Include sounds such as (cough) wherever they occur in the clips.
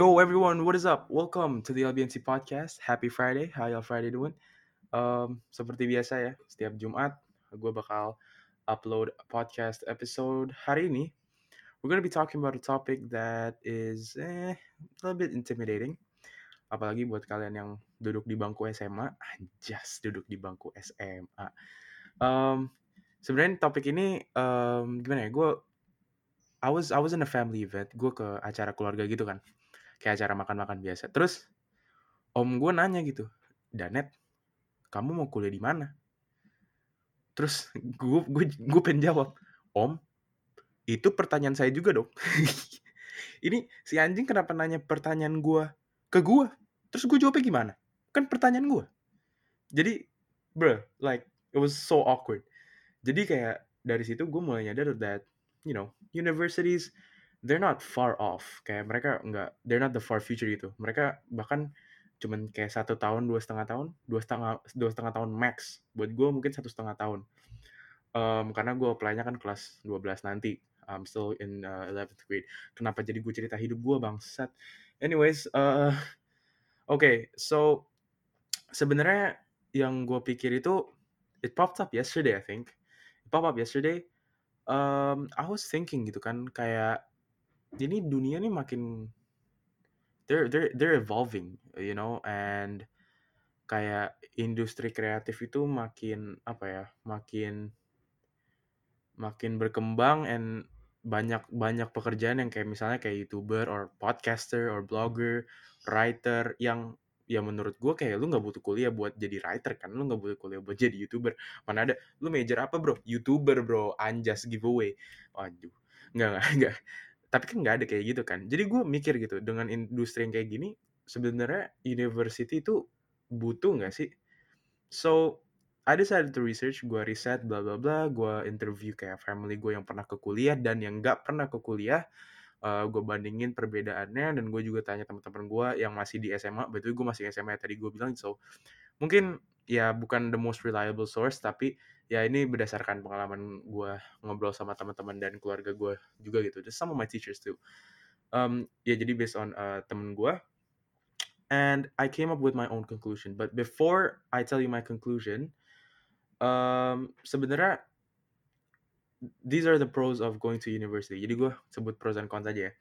Yo everyone, what is up? Welcome to the LBNC podcast. Happy Friday. How y'all Friday doing? Um, seperti biasa ya, setiap Jumat gue bakal upload podcast episode hari ini. We're gonna be talking about a topic that is eh, a little bit intimidating. Apalagi buat kalian yang duduk di bangku SMA, anjas duduk di bangku SMA. Um, sebenarnya topik ini um, gimana ya? Gue I was I was in a family event. Gue ke acara keluarga gitu kan kayak acara makan-makan biasa. Terus om gue nanya gitu, Danet, kamu mau kuliah di mana? Terus gue gue gue pengen jawab, om, itu pertanyaan saya juga dong. (laughs) Ini si anjing kenapa nanya pertanyaan gue ke gue? Terus gue jawabnya gimana? Kan pertanyaan gue. Jadi, bro, like it was so awkward. Jadi kayak dari situ gue mulai nyadar that you know universities they're not far off kayak mereka nggak they're not the far future gitu. Mereka bahkan cuman kayak satu tahun dua setengah tahun dua setengah dua setengah tahun max. Buat gue mungkin satu setengah tahun. Um, karena gue apply-nya kan kelas 12 nanti. I'm still in uh, 11th grade. Kenapa jadi gue cerita hidup gue bangsat? Anyways uh, oke okay, so sebenarnya yang gue pikir itu it popped up yesterday I think. It popped up yesterday. Um, I was thinking gitu kan kayak ini dunia nih makin they're they're they're evolving you know and kayak industri kreatif itu makin apa ya makin makin berkembang and banyak banyak pekerjaan yang kayak misalnya kayak youtuber or podcaster or blogger writer yang ya menurut gue kayak lu nggak butuh kuliah buat jadi writer kan lu nggak butuh kuliah buat (laughs) jadi youtuber. Mana ada lu major apa bro? Youtuber bro anjas giveaway. Waduh nggak nggak nggak tapi kan nggak ada kayak gitu kan. Jadi gue mikir gitu dengan industri yang kayak gini sebenarnya university itu butuh nggak sih? So I decided to research gue riset bla bla bla gue interview kayak family gue yang pernah ke kuliah dan yang nggak pernah ke kuliah uh, gue bandingin perbedaannya dan gue juga tanya teman-teman gue yang masih di SMA betul gue masih SMA tadi gue bilang so mungkin ya bukan the most reliable source tapi ya ini berdasarkan pengalaman gue ngobrol sama teman-teman dan keluarga gue juga gitu just of my teachers too. Um, ya jadi based on uh, temen gue and I came up with my own conclusion. But before I tell you my conclusion um, sebenarnya these are the pros of going to university. Jadi gue sebut pros and cons aja ya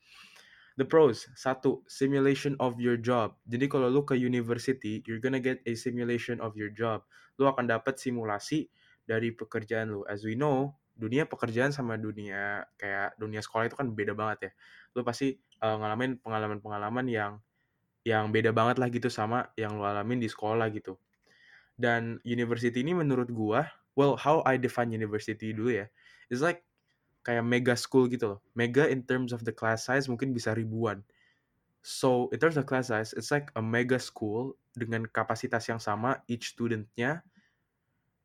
The pros, satu, simulation of your job. Jadi kalau lu ke university, you're gonna get a simulation of your job. Lu akan dapat simulasi dari pekerjaan lu. As we know, dunia pekerjaan sama dunia kayak dunia sekolah itu kan beda banget ya. Lu pasti uh, ngalamin pengalaman-pengalaman yang yang beda banget lah gitu sama yang lu alamin di sekolah gitu. Dan university ini menurut gua, well how I define university dulu ya, is like kayak mega school gitu loh. Mega in terms of the class size mungkin bisa ribuan. So in terms of class size, it's like a mega school dengan kapasitas yang sama each studentnya,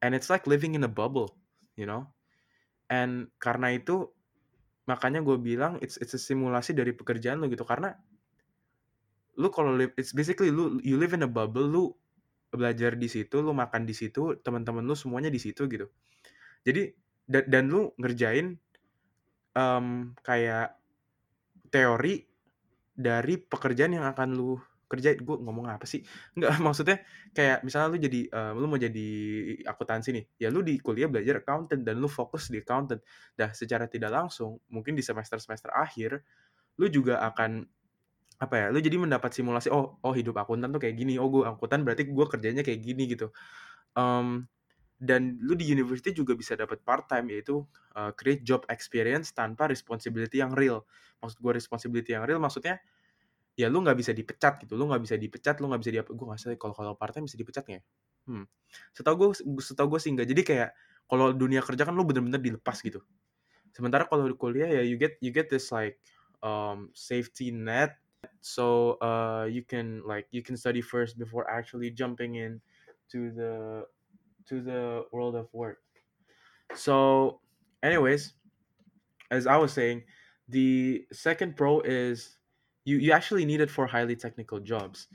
and it's like living in a bubble, you know. And karena itu makanya gue bilang it's it's a simulasi dari pekerjaan lo gitu karena lu kalau live it's basically lu you live in a bubble lu belajar di situ lu makan di situ teman-teman lu semuanya di situ gitu jadi dan, dan lu ngerjain um, kayak teori dari pekerjaan yang akan lu kerja gue ngomong apa sih? Nggak (laughs) maksudnya kayak misalnya lu jadi uh, lu mau jadi akuntansi nih ya lu di kuliah belajar accountant dan lu fokus di accountant. Dah secara tidak langsung mungkin di semester semester akhir lu juga akan apa ya lu jadi mendapat simulasi oh oh hidup akuntan tuh kayak gini oh gue akuntan berarti gue kerjanya kayak gini gitu. Um, dan lu di university juga bisa dapat part time yaitu uh, create job experience tanpa responsibility yang real. Maksud gue responsibility yang real maksudnya ya lu nggak bisa dipecat gitu. Lu nggak bisa dipecat lu nggak bisa diapa gue nggak kalau kalau part time bisa dipecat nggak ya? hmm. Setahu gue setahu gue sih enggak jadi kayak kalau dunia kerja kan lu bener-bener dilepas gitu. Sementara kalau di kuliah ya you get you get this like um, safety net. So uh, you can like you can study first before actually jumping in to the to the world of work. So anyways as i was saying the second pro is you you actually need it for highly technical jobs.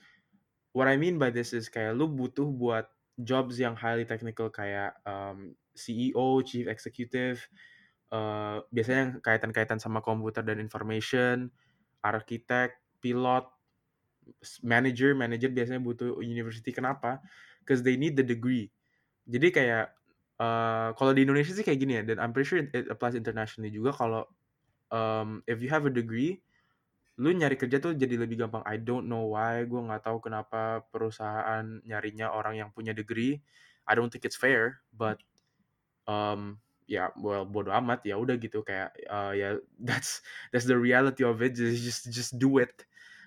What I mean by this is kayak lu butuh buat jobs yang highly technical kayak um, CEO, chief executive, uh, biasanya yang kaitan-kaitan sama komputer dan information, arsitek, pilot, manager manager biasanya butuh university kenapa? Because they need the degree jadi kayak uh, kalau di Indonesia sih kayak gini ya dan I'm pretty sure it applies internationally juga kalau um, if you have a degree lu nyari kerja tuh jadi lebih gampang. I don't know why gue nggak tahu kenapa perusahaan nyarinya orang yang punya degree. I don't think it's fair but um, ya well bodo amat ya udah gitu. Kayak uh, ya (laughs) that's that's the reality of it. Just just just do it.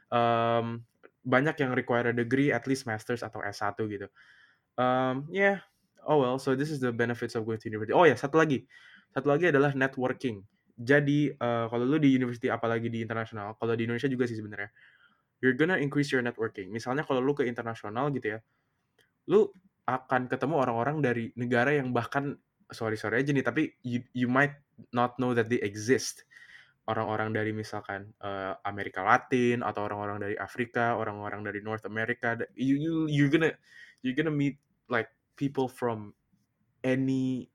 Um, banyak yang require a degree at least masters atau S1 gitu. Um, yeah oh well so this is the benefits of going to university. Oh ya satu lagi. Satu lagi adalah networking. Jadi uh, kalau lu di university apalagi di internasional kalau di Indonesia juga sih sebenarnya you're gonna increase your networking. Misalnya kalau lu ke internasional gitu ya lu akan ketemu orang-orang dari negara yang bahkan sorry sorry aja nih tapi you you might not know that they exist. Orang-orang dari misalkan uh, Amerika Latin atau orang-orang dari Afrika orang-orang dari North America you you you're gonna you're gonna meet like people from any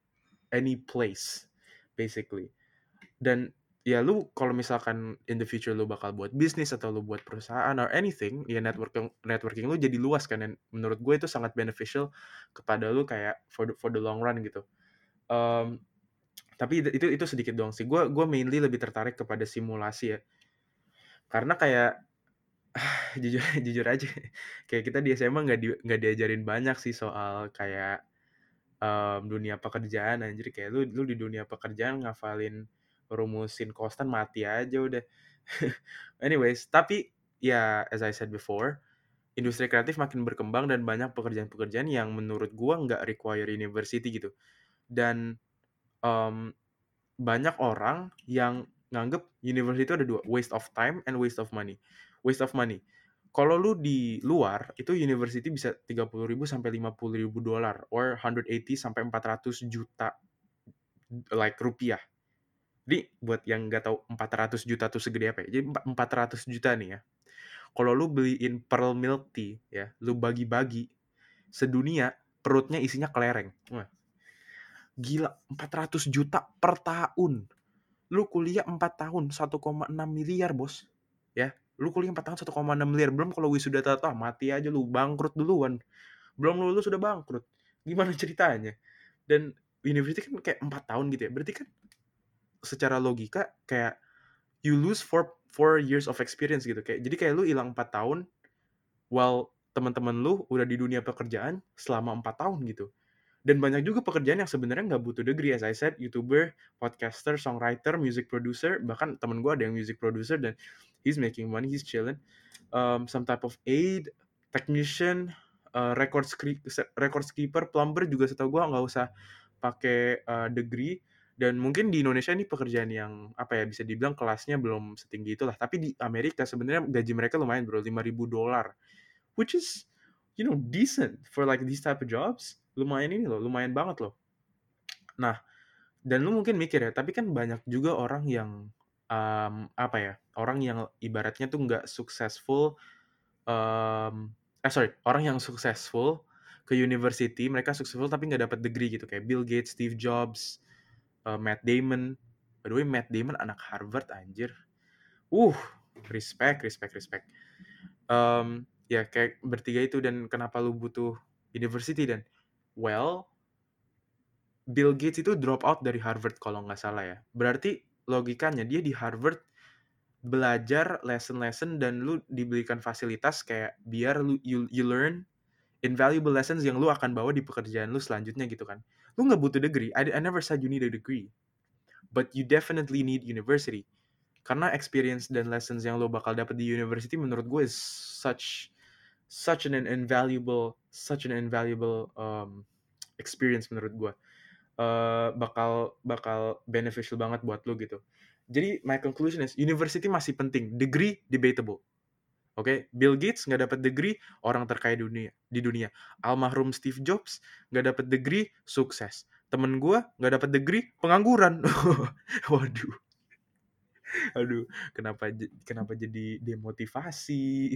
any place basically. Dan ya lu kalau misalkan in the future lu bakal buat bisnis atau lu buat perusahaan or anything ya networking networking lu jadi luas kan. Dan menurut gue itu sangat beneficial kepada lu kayak for the, for the long run gitu. Um, tapi itu itu sedikit doang sih. Gue gue mainly lebih tertarik kepada simulasi ya. Karena kayak (sighs) jujur (laughs) jujur aja. Kayak kita di SMA nggak di, nggak diajarin banyak sih soal kayak um, dunia pekerjaan anjir. Kayak lu lu di dunia pekerjaan ngafalin rumusin kostan mati aja udah. (laughs) Anyways tapi ya as I said before industri kreatif makin berkembang dan banyak pekerjaan-pekerjaan yang menurut gua nggak require university gitu. Dan um, banyak orang yang nganggep university itu ada dua waste of time and waste of money waste of money. Kalau lu di luar itu university bisa 30 ribu sampai 50 ribu dolar or 180 sampai 400 juta like rupiah. Jadi buat yang nggak tahu 400 juta tuh segede apa ya? Jadi 400 juta nih ya. Kalau lu beliin pearl milk tea ya lu bagi-bagi sedunia perutnya isinya kelereng. Wah, Gila, 400 juta per tahun. Lu kuliah 4 tahun, 1,6 miliar, bos. Ya, lu kuliah 4 tahun 1,6 miliar. Belum kalau wisuda tata, mati aja lu, bangkrut duluan. Belum lulus sudah bangkrut. Gimana (laughs) ceritanya? Dan university kan kayak 4 tahun gitu ya. Berarti kan secara logika kayak you lose for four years of experience gitu kayak jadi kayak lu hilang 4 tahun while teman-teman lu udah di dunia pekerjaan selama 4 tahun gitu dan banyak juga pekerjaan yang sebenarnya nggak butuh degree as I said youtuber podcaster songwriter music producer bahkan temen gue ada yang music producer dan he's making money he's chilling. Um, some type of aid technician uh, record record keeper plumber juga setahu gue nggak usah pakai uh, degree. Dan mungkin di Indonesia ini pekerjaan yang apa ya bisa dibilang kelasnya belum setinggi itulah. Tapi di Amerika sebenarnya gaji mereka lumayan bro 5000 dolar. Which is you know decent for like these type of jobs. Lumayan ini loh, lumayan banget loh. Nah, dan lu mungkin mikir ya, tapi kan banyak juga orang yang um, apa ya, orang yang ibaratnya tuh nggak successful, um, eh sorry, orang yang successful ke university, mereka successful tapi nggak dapat degree gitu kayak Bill Gates, Steve Jobs, uh, Matt Damon. By the way, Matt Damon anak Harvard anjir. Uh, respect, respect, respect. Um, ya kayak bertiga itu dan kenapa lu butuh university dan Well, Bill Gates itu drop out dari Harvard kalau nggak salah ya. Berarti logikanya dia di Harvard belajar lesson-lesson dan lu diberikan fasilitas kayak biar lu you, you learn invaluable lessons yang lu akan bawa di pekerjaan lu selanjutnya gitu kan. Lu nggak butuh degree. I, I never said you need a degree. But you definitely need university. Karena experience dan lessons yang lu bakal dapat di university menurut gue is such such an invaluable such an invaluable um, experience menurut gue uh, bakal bakal beneficial banget buat lo gitu. Jadi my conclusion is university masih penting. Degree debatable. Oke? Okay? Bill Gates nggak dapat degree orang terkaya dunia di dunia. Almarhum Steve Jobs nggak dapat degree sukses. Temen gue nggak dapat degree pengangguran. (laughs) Waduh. Aduh kenapa kenapa jadi demotivasi?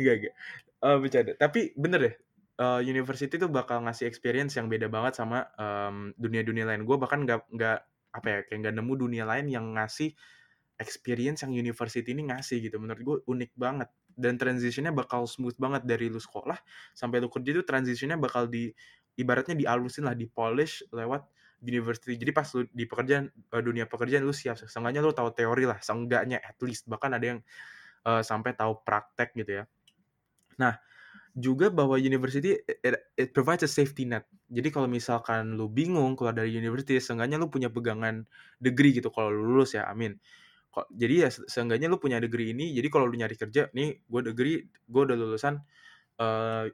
Enggak, enggak. Uh, bercanda. Tapi bener deh, uh, university tuh bakal ngasih experience yang beda banget sama um, dunia-dunia lain. Gue bahkan nggak nggak apa ya kayak nggak nemu dunia lain yang ngasih experience yang university ini ngasih gitu. Menurut gue unik banget. dan transitionnya bakal smooth banget dari lu sekolah sampai lu kerja itu transitionnya bakal di ibaratnya dialusin lah, di polish lewat university. Jadi pas lu di pekerjaan uh, dunia pekerjaan lu siap, seenggaknya lu tahu teori lah, seenggaknya at least bahkan ada yang uh, sampai tahu praktek gitu ya. Nah, juga bahwa university it, it provides a safety net. Jadi kalau misalkan lu bingung keluar dari university, seenggaknya lu punya pegangan degree gitu kalau lu lulus ya, amin. Jadi ya seenggaknya lu punya degree ini, jadi kalau lu nyari kerja, nih gue degree, gue udah lulusan uh,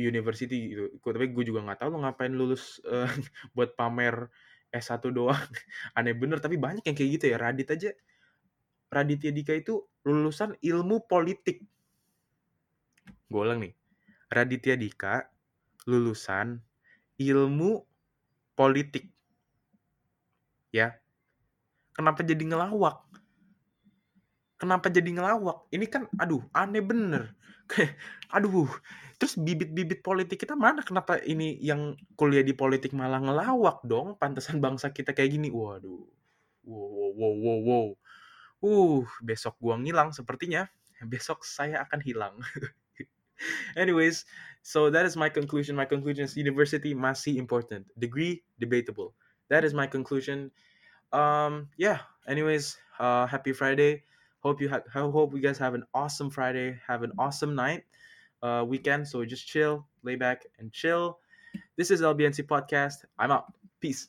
university gitu. Tapi gue juga nggak tahu lu ngapain lulus uh, (laughs) buat pamer S1 doang. (laughs) Aneh bener, tapi banyak yang kayak gitu ya. Radit aja, Raditya Dika itu lulusan ilmu politik. Gue ulang nih. Raditya Dika lulusan ilmu politik. Ya. Kenapa jadi ngelawak? Kenapa jadi ngelawak? Ini kan aduh, aneh bener. (laughs) Aduh, terus bibit-bibit politik kita mana? Kenapa ini yang kuliah di politik malah ngelawak dong? Pantesan bangsa kita kayak gini. Waduh. Wow, wow, wow, wow, wow. Uh, besok gua ngilang sepertinya. Besok saya akan hilang. (laughs) (laughs) Anyways, so that is my conclusion. My conclusion is university masih important. Degree debatable. That is my conclusion. Um, yeah. Anyways, uh, happy Friday. Hope you have. Hope you guys have an awesome Friday. Have an awesome night, uh, weekend. So just chill, lay back, and chill. This is LBNC podcast. I'm out. Peace.